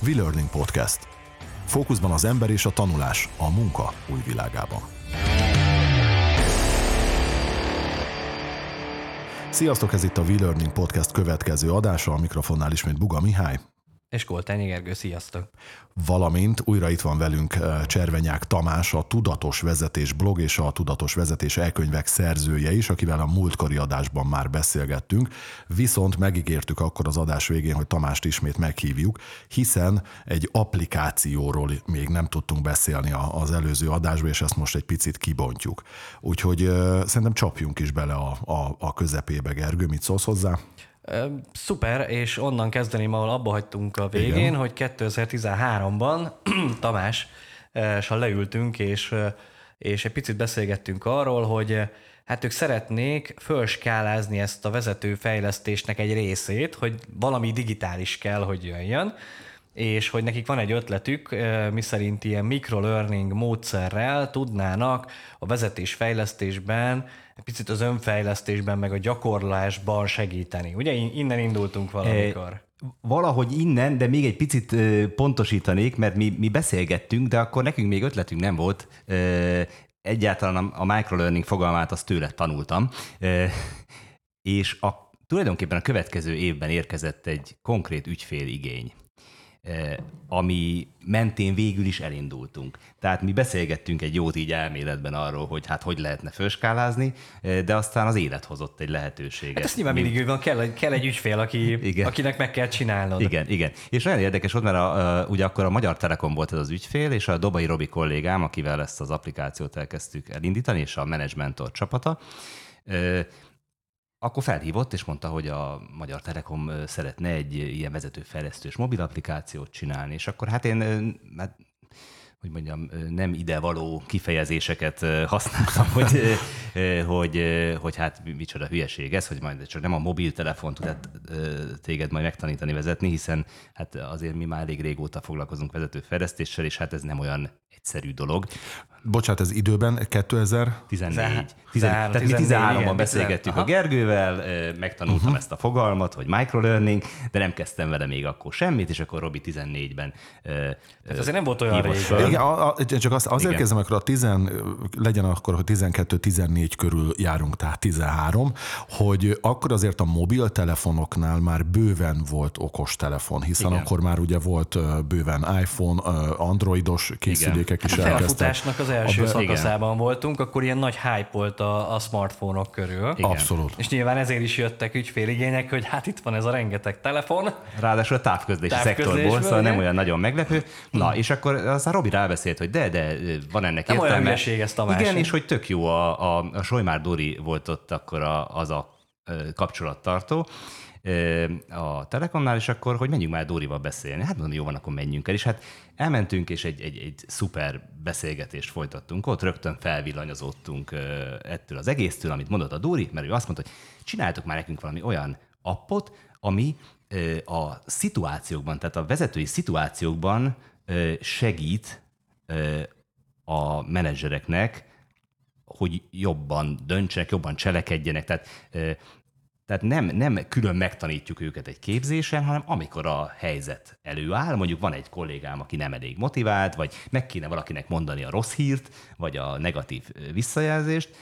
V-Learning Podcast. Fókuszban az ember és a tanulás a munka új világában. Sziasztok, ez itt a V-Learning Podcast következő adása, a mikrofonnál ismét Buga Mihály. És Koltányi Gergő, sziasztok! Valamint újra itt van velünk eh, Cservenyák Tamás, a Tudatos Vezetés blog és a Tudatos Vezetés elkönyvek szerzője is, akivel a múltkori adásban már beszélgettünk, viszont megígértük akkor az adás végén, hogy Tamást ismét meghívjuk, hiszen egy applikációról még nem tudtunk beszélni az előző adásban, és ezt most egy picit kibontjuk. Úgyhogy eh, szerintem csapjunk is bele a, a, a közepébe, Gergő, mit szólsz hozzá? Szuper, és onnan kezdeném, ahol abba hagytunk a végén, Igen. hogy 2013-ban Tamás leültünk, és, és egy picit beszélgettünk arról, hogy hát ők szeretnék fölskálázni ezt a vezetőfejlesztésnek egy részét, hogy valami digitális kell, hogy jöjjön, és hogy nekik van egy ötletük, miszerint ilyen microlearning módszerrel tudnának a vezetésfejlesztésben egy picit az önfejlesztésben, meg a gyakorlásban segíteni. Ugye innen indultunk valamikor. E, valahogy innen, de még egy picit pontosítanék, mert mi, mi beszélgettünk, de akkor nekünk még ötletünk nem volt. Egyáltalán a microlearning fogalmát azt tőle tanultam. És a, tulajdonképpen a következő évben érkezett egy konkrét ügyféligény. Eh, ami mentén végül is elindultunk. Tehát mi beszélgettünk egy jót így elméletben arról, hogy hát hogy lehetne főskálázni, eh, de aztán az élet hozott egy lehetőséget. Hát ezt nyilván mindig van, kell, kell egy ügyfél, aki, igen. akinek meg kell csinálnod. Igen, igen. És nagyon érdekes volt, mert a, a, ugye akkor a Magyar Telekom volt ez az ügyfél, és a Dobai Robi kollégám, akivel ezt az applikációt elkezdtük elindítani, és a Management csapata, eh, akkor felhívott, és mondta, hogy a Magyar Telekom szeretne egy ilyen vezetőfejlesztős mobil applikációt csinálni, és akkor hát én hát hogy mondjam, nem idevaló kifejezéseket használtam, hogy, hogy, hogy hát micsoda hülyeség ez, hogy majd csak nem a mobiltelefon tud téged majd megtanítani vezetni, hiszen hát azért mi már elég régóta foglalkozunk vezetőfejlesztéssel, és hát ez nem olyan egyszerű dolog. Bocsát, ez időben 2014. 13, tehát mi 13-ban beszélgettük aha. a Gergővel, megtanultam uh-huh. ezt a fogalmat, hogy microlearning, de nem kezdtem vele még akkor semmit, és akkor Robi 14-ben hát azért nem volt olyan rég. Igen, a, a, csak azt, azért Igen. kezdem, akkor a 10, legyen akkor, hogy 12-14 körül járunk, tehát 13, hogy akkor azért a mobiltelefonoknál már bőven volt okos telefon, hiszen Igen. akkor már ugye volt bőven iPhone, androidos készülékek Igen. is hát elkezdtek. az első a, szakaszában igen. voltunk, akkor ilyen nagy hype volt a, a smartphone-ok körül. Igen. Abszolút. És nyilván ezért is jöttek ügyféligények, hogy hát itt van ez a rengeteg telefon. Ráadásul a távközlési szektorból, szóval nem olyan nagyon meglepő. Na, és akkor aztán Robi rábeszélt, hogy de, de van ennek nem értelme. Olyan ez Tamás. Igen, és hogy tök jó, a, a, a Solymár Dori volt ott akkor a, az a kapcsolattartó, a Telekomnál, és akkor, hogy menjünk már Dórival beszélni. Hát mondom, jó van, akkor menjünk el. És hát elmentünk, és egy, egy, egy szuper beszélgetést folytattunk. Ott rögtön felvillanyozottunk ettől az egésztől, amit mondott a Dóri, mert ő azt mondta, hogy csináltok már nekünk valami olyan appot, ami a szituációkban, tehát a vezetői szituációkban segít a menedzsereknek, hogy jobban döntsenek, jobban cselekedjenek. Tehát tehát nem, nem külön megtanítjuk őket egy képzésen, hanem amikor a helyzet előáll, mondjuk van egy kollégám, aki nem elég motivált, vagy meg kéne valakinek mondani a rossz hírt, vagy a negatív visszajelzést,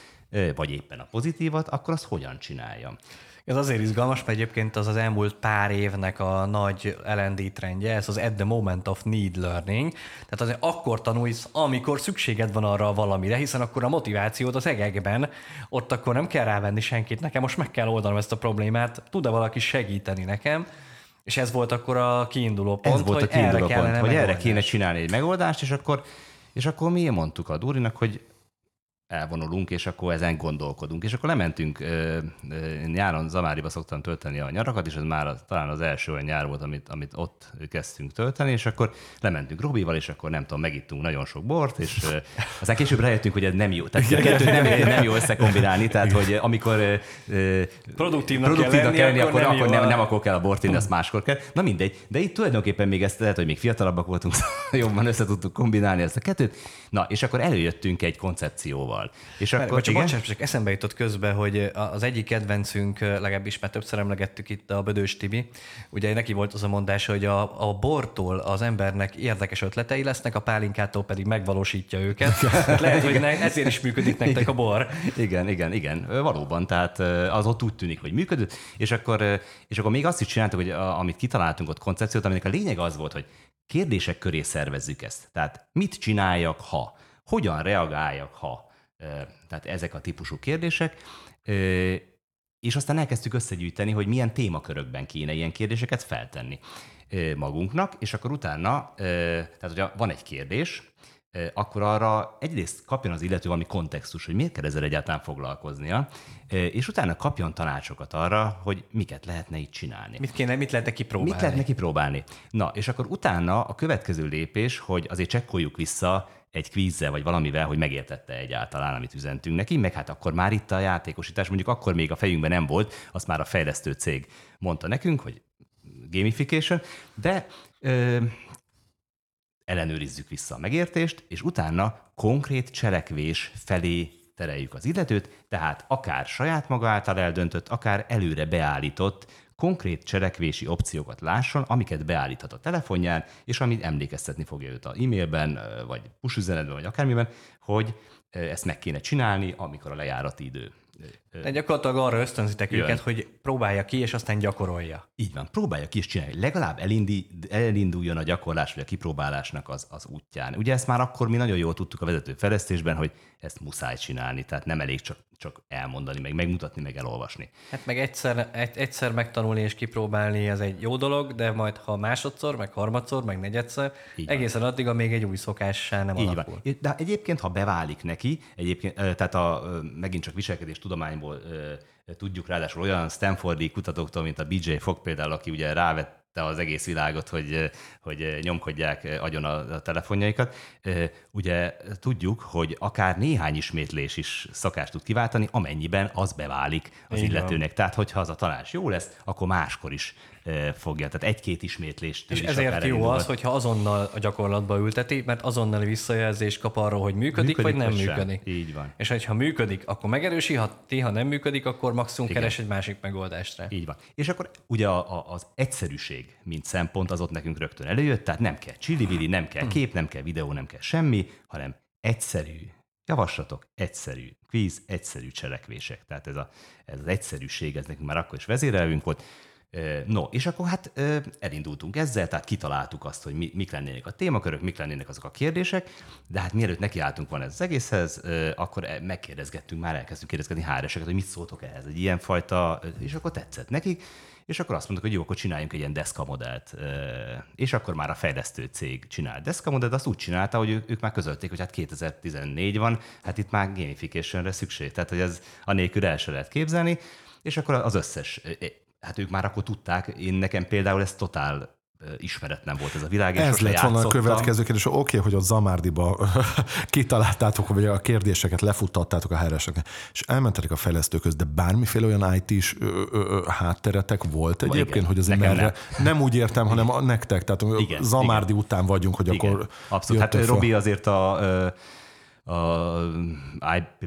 vagy éppen a pozitívat, akkor azt hogyan csinálja? Ez azért izgalmas, mert egyébként az az elmúlt pár évnek a nagy L&D trendje, ez az at the moment of need learning. Tehát azért akkor tanulsz, amikor szükséged van arra valamire, hiszen akkor a motivációd az egekben, ott akkor nem kell rávenni senkit, nekem most meg kell oldanom ezt a problémát, tud-e valaki segíteni nekem? És ez volt akkor a kiinduló pont, ez volt hogy a kiinduló erre pont, hogy erre kéne csinálni egy megoldást, és akkor, és akkor mi mondtuk a Durinak, hogy elvonulunk, és akkor ezen gondolkodunk. És akkor lementünk, én nyáron Zamáriba szoktam tölteni a nyarakat, és ez már talán az első olyan nyár volt, amit, amit ott kezdtünk tölteni, és akkor lementünk Robival, és akkor nem tudom, megittunk nagyon sok bort, és aztán később rájöttünk, hogy ez nem jó. Tehát a kettőt nem, nem jó összekombinálni, tehát hogy amikor produktívnak, produktívnak kell lenni, akkor, akkor, nem, nem, nem akkor kell a bort inni, azt máskor kell. Na mindegy, de itt tulajdonképpen még ezt lehet, hogy még fiatalabbak voltunk, jobban össze tudtuk kombinálni ezt a kettőt. Na, és akkor előjöttünk egy koncepcióval opcióval. És Mert, akkor, csak, igen? bocsánat, csak eszembe jutott közben, hogy az egyik kedvencünk, legalábbis már többször emlegettük itt a Bödős Tibi, ugye neki volt az a mondása, hogy a, a bortól az embernek érdekes ötletei lesznek, a pálinkától pedig megvalósítja őket. Hát lehet, hogy ne, ezért is működik nektek a bor. Igen, igen, igen. Valóban, tehát az ott úgy tűnik, hogy működött, és akkor, és akkor még azt is csináltuk, hogy a, amit kitaláltunk ott koncepciót, aminek a lényeg az volt, hogy kérdések köré szervezzük ezt. Tehát mit csináljak, ha? Hogyan reagáljak, ha? Tehát ezek a típusú kérdések. És aztán elkezdtük összegyűjteni, hogy milyen témakörökben kéne ilyen kérdéseket feltenni magunknak, és akkor utána, tehát hogyha van egy kérdés, akkor arra egyrészt kapjon az illető valami kontextus, hogy miért kell ezzel egyáltalán foglalkoznia, és utána kapjon tanácsokat arra, hogy miket lehetne itt csinálni. Mit kéne, mit lehetne kipróbálni? Mit lehetne kipróbálni? Na, és akkor utána a következő lépés, hogy azért csekkoljuk vissza egy kvízzel vagy valamivel, hogy megértette egyáltalán, amit üzentünk neki, meg hát akkor már itt a játékosítás, mondjuk akkor még a fejünkben nem volt, azt már a fejlesztő cég mondta nekünk, hogy gamification, de ö, ellenőrizzük vissza a megértést, és utána konkrét cselekvés felé tereljük az illetőt, tehát akár saját maga által eldöntött, akár előre beállított konkrét cselekvési opciókat lásson, amiket beállíthat a telefonján, és amit emlékeztetni fogja őt az e-mailben, vagy push üzenetben, vagy akármiben, hogy ezt meg kéne csinálni, amikor a lejárati idő de gyakorlatilag arra ösztönzitek jön. őket, hogy próbálja ki, és aztán gyakorolja. Így van, próbálja ki és csinálni. Legalább elindi, elinduljon a gyakorlás vagy a kipróbálásnak az, az útján. Ugye ezt már akkor mi nagyon jól tudtuk a vezető fejlesztésben, hogy ezt muszáj csinálni, tehát nem elég csak, csak elmondani, meg megmutatni, meg elolvasni. Hát meg egyszer, egy, egyszer megtanulni és kipróbálni, ez egy jó dolog, de majd ha másodszor, meg harmadszor, meg negyedszer, Így egészen van. addig, amíg egy új szokássá nem Így alakul. Van. De egyébként, ha beválik neki, egyébként, tehát a, megint csak viselkedés tudományból tudjuk ráadásul olyan Stanfordi kutatóktól, mint a BJ Fogg például, aki ugye rávett az egész világot, hogy, hogy nyomkodják agyon a, telefonjaikat. Ugye tudjuk, hogy akár néhány ismétlés is szakást tud kiváltani, amennyiben az beválik az Igen. illetőnek. Tehát, hogyha az a tanács jó lesz, akkor máskor is fogja. Tehát egy-két ismétlést. És ezért jó elindul. az, hogyha azonnal a gyakorlatba ülteti, mert azonnal visszajelzést kap arról, hogy működik, működik vagy nem vagy működik. Sem. Így van. És ha működik, akkor megerősi, ha ti, ha nem működik, akkor maximum Igen. keres egy másik megoldást rá. Így van. És akkor ugye a, a, az egyszerűség, mint szempont, az ott nekünk rögtön előjött, tehát nem kell csili nem kell kép, nem kell videó, nem kell semmi, hanem egyszerű javaslatok, egyszerű kvíz, egyszerű cselekvések. Tehát ez, a, ez az egyszerűség, ez nekünk már akkor is vezérelvünk volt. No, és akkor hát elindultunk ezzel, tehát kitaláltuk azt, hogy mi, mik lennének a témakörök, mik lennének azok a kérdések, de hát mielőtt nekiálltunk volna ez az egészhez, akkor e, megkérdezgettünk, már elkezdtünk kérdezgetni HR-eseket, hogy mit szóltok ehhez, egy ilyen fajta, és akkor tetszett nekik, és akkor azt mondtuk, hogy jó, akkor csináljunk egy ilyen deszka modellt. És akkor már a fejlesztő cég csinált deszka modellt, azt úgy csinálta, hogy ők, már közölték, hogy hát 2014 van, hát itt már gamificationre szükség, tehát hogy ez a nélkül el se lehet képzelni, és akkor az összes hát ők már akkor tudták, én nekem például ez totál ismeretlen volt ez a világ. Ez lett volna a következő kérdés. Oké, okay, hogy a Zamárdiba kitaláltátok, vagy a kérdéseket lefuttattátok a helyreseknek, és elmentetek a fejlesztőköz, de bármiféle olyan IT-s hátteretek volt egyébként, igen, hogy az merre, nem. nem úgy értem, hanem a nektek, tehát igen, Zamárdi igen. után vagyunk, hogy igen, akkor Abszolút, hát Robi azért a a,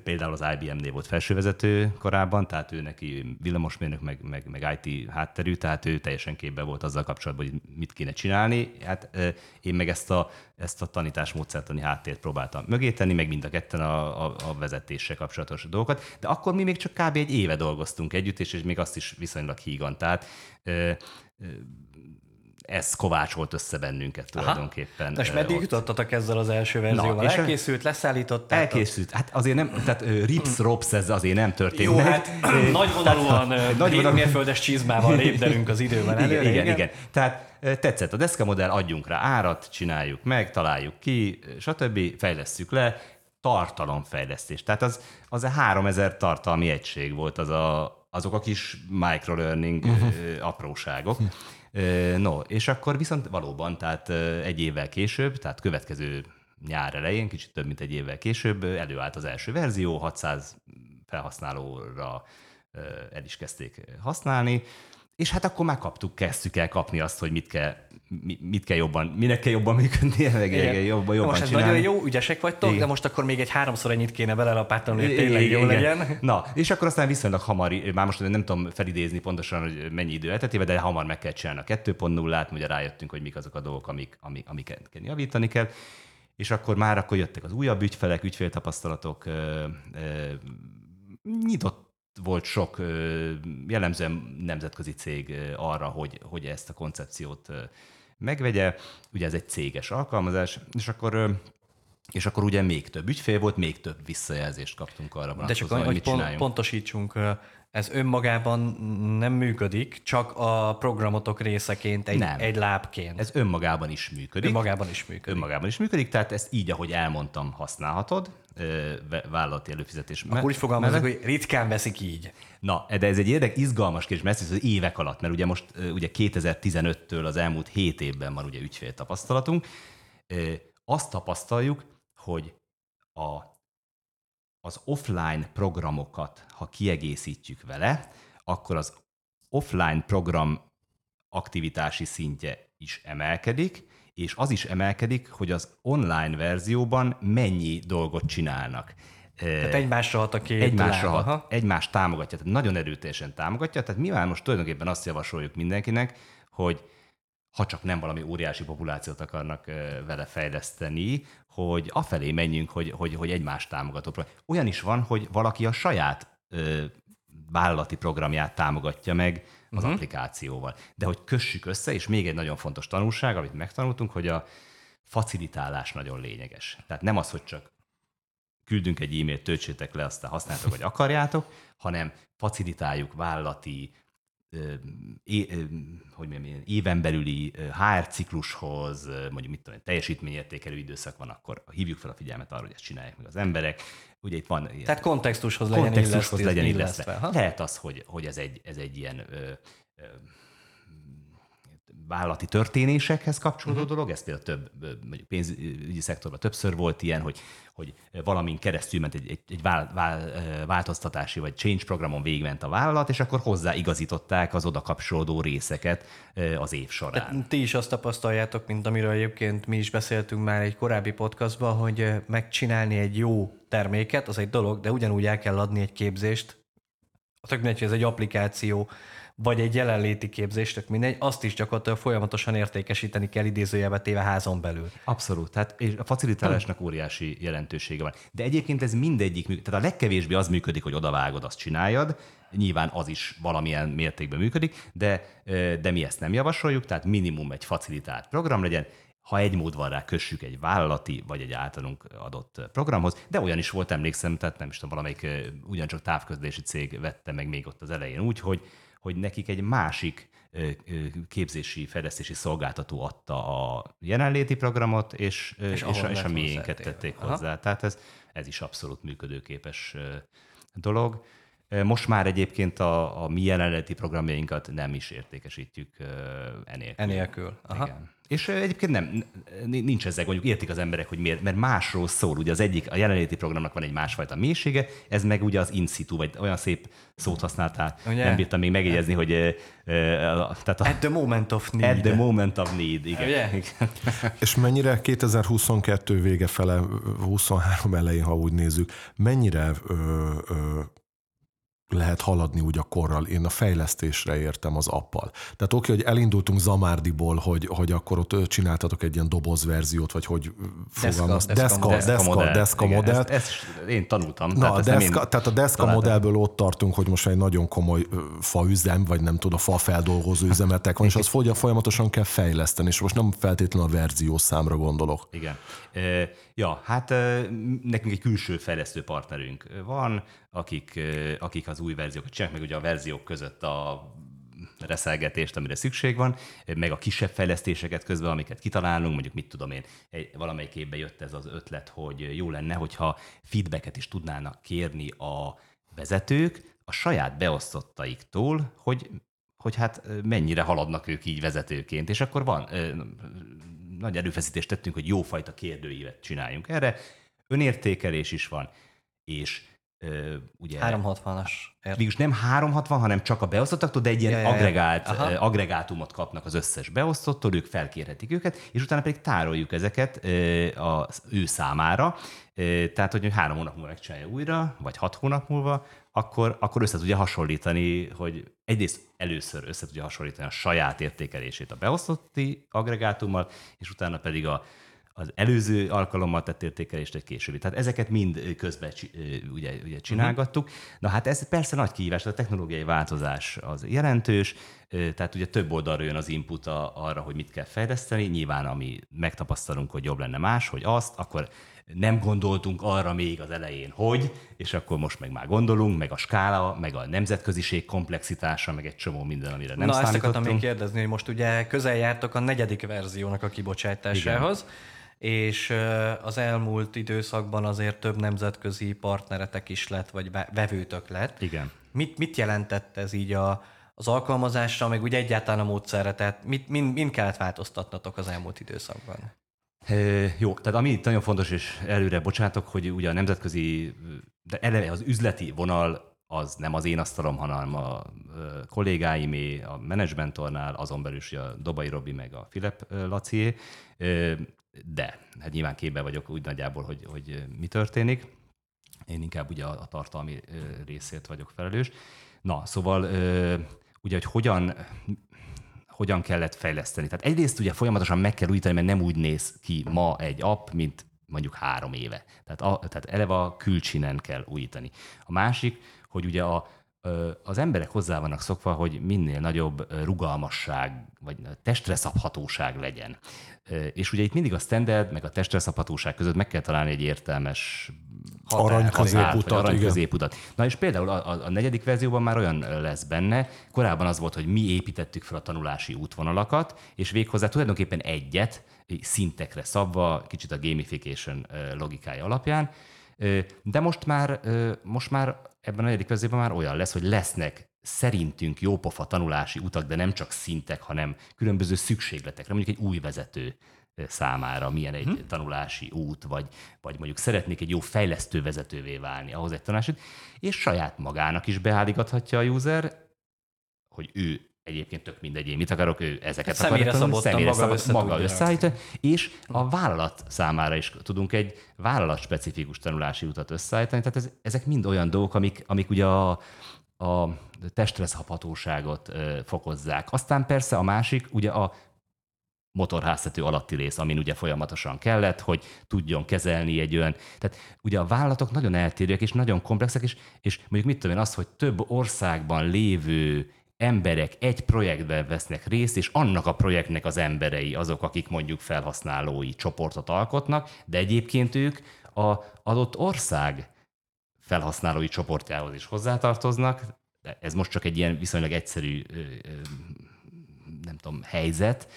például az IBM-nél volt felsővezető korábban, tehát ő neki villamosmérnök, meg, meg, meg IT hátterű, tehát ő teljesen képbe volt azzal kapcsolatban, hogy mit kéne csinálni. Hát én meg ezt a, ezt a tanításmódszertani háttért próbáltam mögé meg mind a ketten a, a, a vezetéssel kapcsolatos dolgokat, de akkor mi még csak kb. egy éve dolgoztunk együtt, és, és még azt is viszonylag hígan. Tehát ez kovácsolt össze bennünket Aha. tulajdonképpen. Na és meddig jutottatok ezzel az első verzióval? Na, és elkészült, leszállított? Elkészült. Hát azért nem, tehát rips, rops, ez azért nem történt. Jó, hát nagyvonalúan nagy mérföldes csizmával lépdelünk az időben előre. Igen, igen, igen. Tehát tetszett a deszka modell, adjunk rá árat, csináljuk meg, találjuk ki, stb. fejlesszük le, tartalomfejlesztés. Tehát az, az a 3000 tartalmi egység volt az a, azok a kis microlearning uh-huh. apróságok. Uh-huh No, és akkor viszont valóban, tehát egy évvel később, tehát következő nyár elején, kicsit több mint egy évvel később előállt az első verzió, 600 felhasználóra el is kezdték használni, és hát akkor már kaptuk, kezdtük el kapni azt, hogy mit kell, mit kell jobban, minek kell jobban működni, meg jobban, jobban most ez csinálni. nagyon jó, ügyesek vagytok, Igen. de most akkor még egy háromszor ennyit kéne belelapátolni, hogy tényleg jó Igen. legyen. Na, és akkor aztán viszonylag hamar, már most nem tudom felidézni pontosan, hogy mennyi idő elteltéve, de hamar meg kell csinálni a 2.0-át, ugye rájöttünk, hogy mik azok a dolgok, amik, amik, amiket javítani kell. És akkor már akkor jöttek az újabb ügyfelek, ügyféltapasztalatok, ö, ö, nyitott volt sok jellemzően nemzetközi cég arra, hogy, hogy ezt a koncepciót megvegye. Ugye ez egy céges alkalmazás, és akkor és akkor ugye még több ügyfél volt, még több visszajelzést kaptunk arra De csak hogy hogy pont, pontosítsunk, ez önmagában nem működik, csak a programotok részeként, egy, Nem. egy lábként. Ez önmagában is működik. önmagában is működik. önmagában is működik, tehát ezt így, ahogy elmondtam, használhatod, vállalati előfizetés Akkor úgy fogalmazok, hogy ritkán veszik így. Na, de ez egy érdek, izgalmas kérdés, mert ez az évek alatt, mert ugye most ugye 2015-től az elmúlt 7 évben van ugye ügyfél tapasztalatunk. Azt tapasztaljuk, hogy a, az offline programokat, ha kiegészítjük vele, akkor az offline program aktivitási szintje is emelkedik, és az is emelkedik, hogy az online verzióban mennyi dolgot csinálnak. Tehát egymásra hat a két egymásra hat, aha. egymást támogatja, tehát nagyon erőteljesen támogatja, tehát mi már most tulajdonképpen azt javasoljuk mindenkinek, hogy ha csak nem valami óriási populációt akarnak vele fejleszteni, hogy afelé menjünk, hogy, hogy, hogy egymást támogató program. Olyan is van, hogy valaki a saját ö, vállalati programját támogatja meg az uh-huh. applikációval. De hogy kössük össze, és még egy nagyon fontos tanulság, amit megtanultunk, hogy a facilitálás nagyon lényeges. Tehát nem az, hogy csak küldünk egy e-mailt, töltsétek le, aztán használjátok, vagy akarjátok, hanem facilitáljuk vállalati, é, hogy mondjam, éven belüli HR ciklushoz, mondjuk mit tudom, én, teljesítményértékelő időszak van, akkor hívjuk fel a figyelmet arra, hogy ezt csinálják meg az emberek. Ugye itt van ilyen Tehát kontextushoz legyen kontextushoz illesztve. legyen illesztve. Lehet az, hogy, hogy ez, egy, ez egy ilyen ö, ö, vállalati történésekhez kapcsolódó uh-huh. dolog, ez például több mondjuk pénzügyi szektorban többször volt ilyen, hogy, hogy valamin keresztül ment egy, egy, egy vál, vál, változtatási vagy change programon végigment a vállalat, és akkor hozzáigazították az oda kapcsolódó részeket az év során. Tehát ti is azt tapasztaljátok, mint amiről egyébként mi is beszéltünk már egy korábbi podcastban, hogy megcsinálni egy jó terméket, az egy dolog, de ugyanúgy el kell adni egy képzést, tök mindegy, hogy ez egy applikáció, vagy egy jelenléti képzés, tök mindegy, azt is gyakorlatilag folyamatosan értékesíteni kell idézőjelbe téve házon belül. Abszolút, tehát és a facilitálásnak óriási jelentősége van. De egyébként ez mindegyik, tehát a legkevésbé az működik, hogy odavágod, azt csináljad, nyilván az is valamilyen mértékben működik, de, de mi ezt nem javasoljuk, tehát minimum egy facilitált program legyen, ha egy mód van rá, kössük egy vállalati vagy egy általunk adott programhoz, de olyan is volt, emlékszem, tehát nem is tudom, valamelyik ugyancsak távközlési cég vette meg még ott az elején úgy, hogy, hogy nekik egy másik képzési, fejlesztési szolgáltató adta a jelenléti programot, és, És és, a, és a miénket tették Aha. hozzá. Tehát ez, ez is abszolút működőképes dolog. Most már egyébként a, a mi jelenleti programjainkat nem is értékesítjük enélkül. Enélkül. Aha. Igen. És egyébként nem, nincs ezzel, mondjuk értik az emberek, hogy miért, mert másról szól. Ugye az egyik, a jelenléti programnak van egy másfajta mélysége, ez meg ugye az in situ, vagy olyan szép szót használtál, Ugye? nem bírtam még megjegyezni, hogy tehát a, At the moment of need. at the moment of need, igen. Ugye? igen. És mennyire 2022 vége fele, 23 elején, ha úgy nézzük, mennyire ö, ö, lehet haladni úgy a korral. Én a fejlesztésre értem az appal. Tehát oké, hogy elindultunk Zamárdiból, hogy, hogy akkor ott csináltatok egy ilyen dobozverziót, vagy hogy fogalmaz. deszka Deszka, modell. deszka, modell. deszka Igen, modellt. Ezt, ezt én tanultam. Na, nem deszka, én tehát a deszka találtam. modellből ott tartunk, hogy most egy nagyon komoly faüzem, vagy nem tudom, fa feldolgozó üzemetek van, és az folyamatosan kell fejleszteni, és most nem feltétlenül a verzió számra gondolok. Igen. Ja, hát nekünk egy külső fejlesztő partnerünk van, akik, akik az új verziókat csinálják, meg ugye a verziók között a reszelgetést, amire szükség van, meg a kisebb fejlesztéseket közben, amiket kitalálunk, mondjuk mit tudom én, egy, valamelyik évben jött ez az ötlet, hogy jó lenne, hogyha feedbacket is tudnának kérni a vezetők a saját beosztottaiktól, hogy hogy hát mennyire haladnak ők így vezetőként, és akkor van, ö, nagy erőfeszítést tettünk, hogy jófajta kérdőívet csináljunk erre, önértékelés is van, és ugye 360-as. Végülis nem 360, hanem csak a beosztottaktól, de egy ilyen Ja, ja, ja. agregált, Aha. agregátumot kapnak az összes beosztottól, ők felkérhetik őket, és utána pedig tároljuk ezeket az ő számára. Eh, Tehát, hogy három hónap múlva megcsinálja újra, vagy hat hónap múlva, akkor, akkor össze tudja hasonlítani, hogy egyrészt először össze tudja hasonlítani a saját értékelését a beosztotti agregátummal, és utána pedig a, az előző alkalommal tett értékelést egy későbbi. Tehát ezeket mind közben ugye, ugye csinálgattuk. Na hát ez persze nagy kihívás, a technológiai változás az jelentős, tehát ugye több oldalról jön az input arra, hogy mit kell fejleszteni. Nyilván, ami megtapasztalunk, hogy jobb lenne más, hogy azt, akkor nem gondoltunk arra még az elején, hogy, és akkor most meg már gondolunk, meg a skála, meg a nemzetköziség komplexitása, meg egy csomó minden, amire nem Na, ezt akartam számítottunk. még kérdezni, hogy most ugye közel jártok a negyedik verziónak a kibocsátásához, és az elmúlt időszakban azért több nemzetközi partneretek is lett, vagy ve- vevőtök lett. Igen. Mit, mit jelentett ez így a, az alkalmazásra, meg úgy egyáltalán a módszerre? Tehát mit, mind, mind kellett változtatnatok az elmúlt időszakban? Ö, Jó, tehát ami itt nagyon fontos, és előre bocsátok, hogy ugye a nemzetközi, de eleve az üzleti vonal az nem az én asztalom, hanem a kollégáimé, a menedzsmentornál, azon belül is a Dobai Robi meg a Filip Lacié, de hát nyilván képbe vagyok úgy nagyjából, hogy, hogy mi történik. Én inkább ugye a, tartalmi ö, részért vagyok felelős. Na, szóval ugye, hogy hogyan hogyan kellett fejleszteni. Tehát egyrészt ugye folyamatosan meg kell újítani, mert nem úgy néz ki ma egy app, mint mondjuk három éve. Tehát, a, tehát eleve a külcsinen kell újítani. A másik, hogy ugye a, az emberek hozzá vannak szokva, hogy minél nagyobb rugalmasság, vagy testre szabhatóság legyen. És ugye itt mindig a standard, meg a testre szabhatóság között meg kell találni egy értelmes Arany középutat, arany középutat. Na és például a, a, a negyedik verzióban már olyan lesz benne, korábban az volt, hogy mi építettük fel a tanulási útvonalakat, és véghozzá tulajdonképpen egyet, szintekre szabva, kicsit a gamification logikája alapján, de most már, most már ebben a negyedik verzióban már olyan lesz, hogy lesznek szerintünk jópofa tanulási utak, de nem csak szintek, hanem különböző szükségletekre, mondjuk egy új vezető számára milyen egy hm. tanulási út, vagy, vagy mondjuk szeretnék egy jó fejlesztő vezetővé válni, ahhoz egy tanulási út, és saját magának is beállítgathatja a user, hogy ő egyébként tök mindegy, én mit akarok, ő ezeket Hát személyre akarja tanulni, szabottan maga össze maga összeállítani, és a vállalat számára is tudunk egy vállalat-specifikus tanulási utat összeállítani. Tehát ez, ezek mind olyan dolgok, amik, amik ugye a, a testre szabhatóságot ö, fokozzák. Aztán persze a másik, ugye a motorháztető alatti rész, amin ugye folyamatosan kellett, hogy tudjon kezelni egy olyan. Tehát ugye a vállalatok nagyon eltérőek és nagyon komplexek, és, és mondjuk mit tudom én, az, hogy több országban lévő emberek egy projektben vesznek részt, és annak a projektnek az emberei azok, akik mondjuk felhasználói csoportot alkotnak, de egyébként ők a adott ország felhasználói csoportjához is hozzátartoznak. De Ez most csak egy ilyen viszonylag egyszerű nem tudom, helyzet,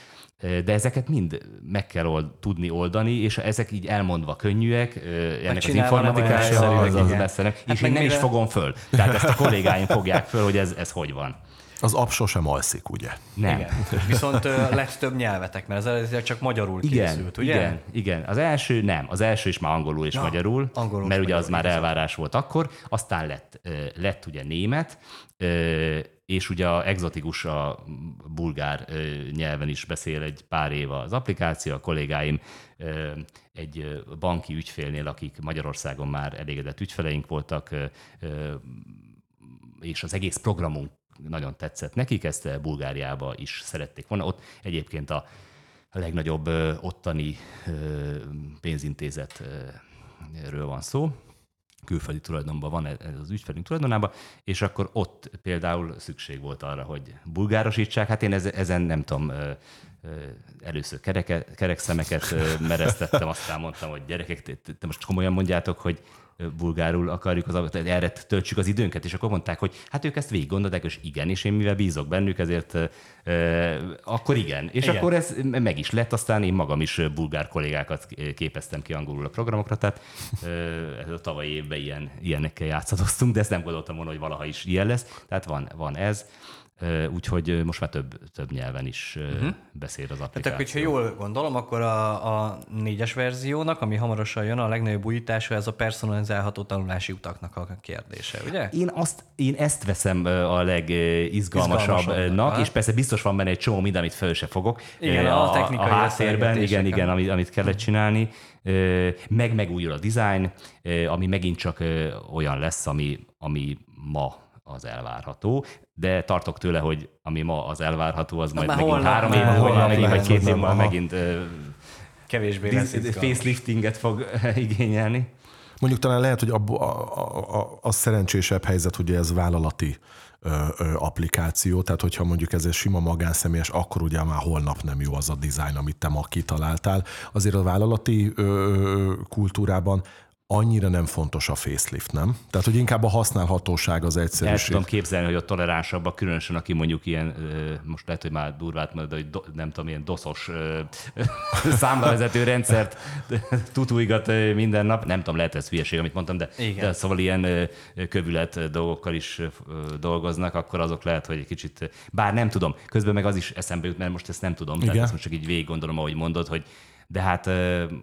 de ezeket mind meg kell old, tudni oldani, és ezek így elmondva könnyűek, ennek az informatikája az, az nem. Hát És én nem is mire- fogom föl. Tehát ezt a kollégáim fogják föl, hogy ez, ez hogy van. Az app sosem alszik, ugye? Nem. Igen. Viszont ö, lett több nyelvetek, mert az eredetileg csak magyarul Igen, készült, ugye? igen, igen. Az első nem, az első is már angolul és Na, magyarul, angolul mert ugye az már elvárás volt akkor, aztán lett, ö, lett ugye német, ö, és ugye a exotikus a bulgár nyelven is beszél egy pár éve az applikáció, a kollégáim egy banki ügyfélnél, akik Magyarországon már elégedett ügyfeleink voltak, és az egész programunk nagyon tetszett nekik, ezt Bulgáriába is szerették volna. Ott egyébként a legnagyobb ottani pénzintézetről van szó, külföldi tulajdonban van ez az ügyfelünk tulajdonában, és akkor ott például szükség volt arra, hogy bulgárosítsák. Hát én ez- ezen nem tudom, először kereke, kerekszemeket mereztettem, aztán mondtam, hogy gyerekek, te, most komolyan mondjátok, hogy bulgárul akarjuk, az, erre töltsük az időnket, és akkor mondták, hogy hát ők ezt végig gondolták, és igen, és én mivel bízok bennük, ezért ö, akkor igen. És Igen. akkor ez meg is lett, aztán én magam is bulgár kollégákat képeztem ki angolul a programokra, tehát ez a tavalyi évben ilyen, ilyenekkel játszadoztunk, de ezt nem gondoltam volna, hogy valaha is ilyen lesz. Tehát van, van ez. Úgyhogy most már több, több nyelven is uh-huh. beszél az applikáció. Tehát, hogyha jól gondolom, akkor a, a négyes verziónak, ami hamarosan jön, a legnagyobb újítása, ez a personalizálható tanulási utaknak a kérdése, ugye? Én, azt, én ezt veszem a legizgalmasabbnak, és persze biztos van benne egy csomó minden, amit föl se fogok. Igen, a, a technikai a háttérben, igen, igen, amit, amit kellett csinálni. Meg megújul a design, ami megint csak olyan lesz, ami, ami ma az elvárható, de tartok tőle, hogy ami ma az elvárható, az majd megint holnap, három év múlva, megint, vagy két év múlva megint kevésbé lesz faceliftinget fog igényelni. Mondjuk talán lehet, hogy a, a, a, a szerencsésebb helyzet, hogy ez vállalati ö, ö, applikáció, tehát hogyha mondjuk ez egy sima magánszemélyes, akkor ugye már holnap nem jó az a dizájn, amit te ma kitaláltál. Azért a vállalati ö, kultúrában annyira nem fontos a facelift, nem? Tehát, hogy inkább a használhatóság az egyszerűség. El tudom képzelni, hogy a toleránsabbak, különösen aki mondjuk ilyen, most lehet, hogy már durvát mondod, hogy do, nem tudom, ilyen doszos számlavezető rendszert tutuigat minden nap. Nem tudom, lehet ez hülyeség, amit mondtam, de, de szóval ilyen kövület dolgokkal is dolgoznak, akkor azok lehet, hogy egy kicsit, bár nem tudom, közben meg az is eszembe jut, mert most ezt nem tudom, Igen. tehát ezt most csak így végig gondolom, ahogy mondod, hogy de hát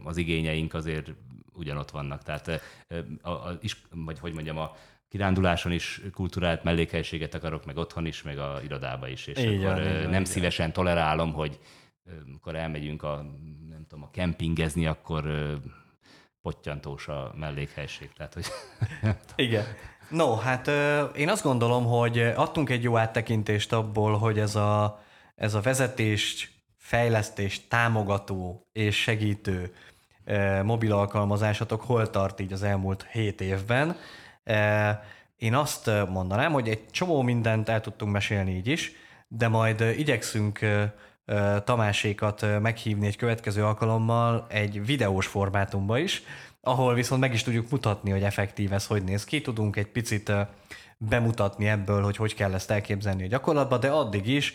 az igényeink azért ugyanott vannak. Tehát a, a, is, vagy hogy mondjam, a kiránduláson is kulturált mellékhelységet akarok, meg otthon is, meg a irodába is, és így akkor van, nem így szívesen tolerálom, hogy amikor elmegyünk a, nem tudom, a kempingezni, akkor pottyantós a mellékhelység. Tehát, hogy Igen. No, hát én azt gondolom, hogy adtunk egy jó áttekintést abból, hogy ez a, ez a vezetés, fejlesztés, támogató és segítő mobil alkalmazásatok hol tart így az elmúlt hét évben. Én azt mondanám, hogy egy csomó mindent el tudtunk mesélni így is, de majd igyekszünk Tamásékat meghívni egy következő alkalommal egy videós formátumba is, ahol viszont meg is tudjuk mutatni, hogy effektív ez hogy néz ki. Tudunk egy picit bemutatni ebből, hogy hogy kell ezt elképzelni a gyakorlatban, de addig is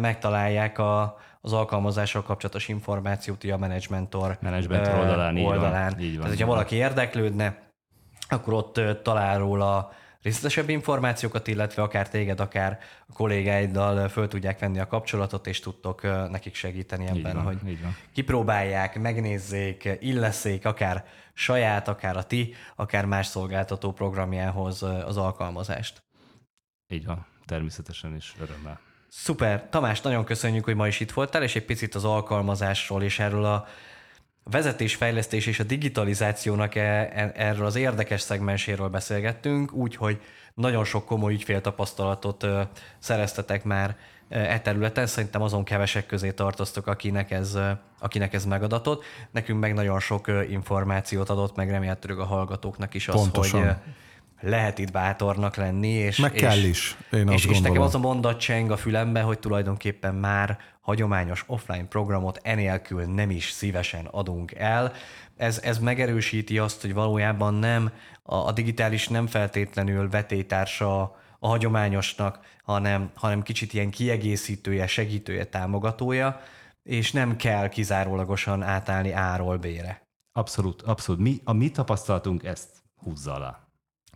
megtalálják a, az alkalmazással kapcsolatos információt a Managementor, Managementor oldalán. oldalán. Így van, így van, Tehát, hogyha valaki érdeklődne, akkor ott talál róla részletesebb információkat, illetve akár téged, akár a kollégáiddal föl tudják venni a kapcsolatot, és tudtok nekik segíteni ebben, van, hogy kipróbálják, megnézzék, illeszék, akár saját, akár a ti, akár más szolgáltató programjához az alkalmazást. Így van, természetesen is örömmel. Szuper. Tamás, nagyon köszönjük, hogy ma is itt voltál, és egy picit az alkalmazásról és erről a vezetésfejlesztés és a digitalizációnak e, e, erről az érdekes szegmenséről beszélgettünk, úgyhogy nagyon sok komoly ügyféltapasztalatot szereztetek már e területen. Szerintem azon kevesek közé tartoztok, akinek ez, akinek ez megadatott. Nekünk meg nagyon sok információt adott, meg remélhetőleg a hallgatóknak is az, Pontosan. hogy lehet itt bátornak lenni. És, Meg és, kell is, én és, azt és nekem az a mondat cseng a fülembe, hogy tulajdonképpen már hagyományos offline programot enélkül nem is szívesen adunk el. Ez, ez megerősíti azt, hogy valójában nem a, a digitális nem feltétlenül vetétársa a hagyományosnak, hanem, hanem kicsit ilyen kiegészítője, segítője, támogatója, és nem kell kizárólagosan átállni A-ról B-re. Abszolút, abszolút. Mi, a mi tapasztalatunk ezt húzza alá.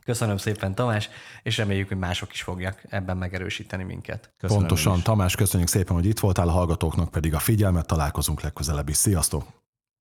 Köszönöm szépen, Tamás, és reméljük, hogy mások is fogják ebben megerősíteni minket. Köszönöm Pontosan, Tamás, köszönjük szépen, hogy itt voltál, a hallgatóknak pedig a figyelmet, találkozunk legközelebb is. Sziasztok!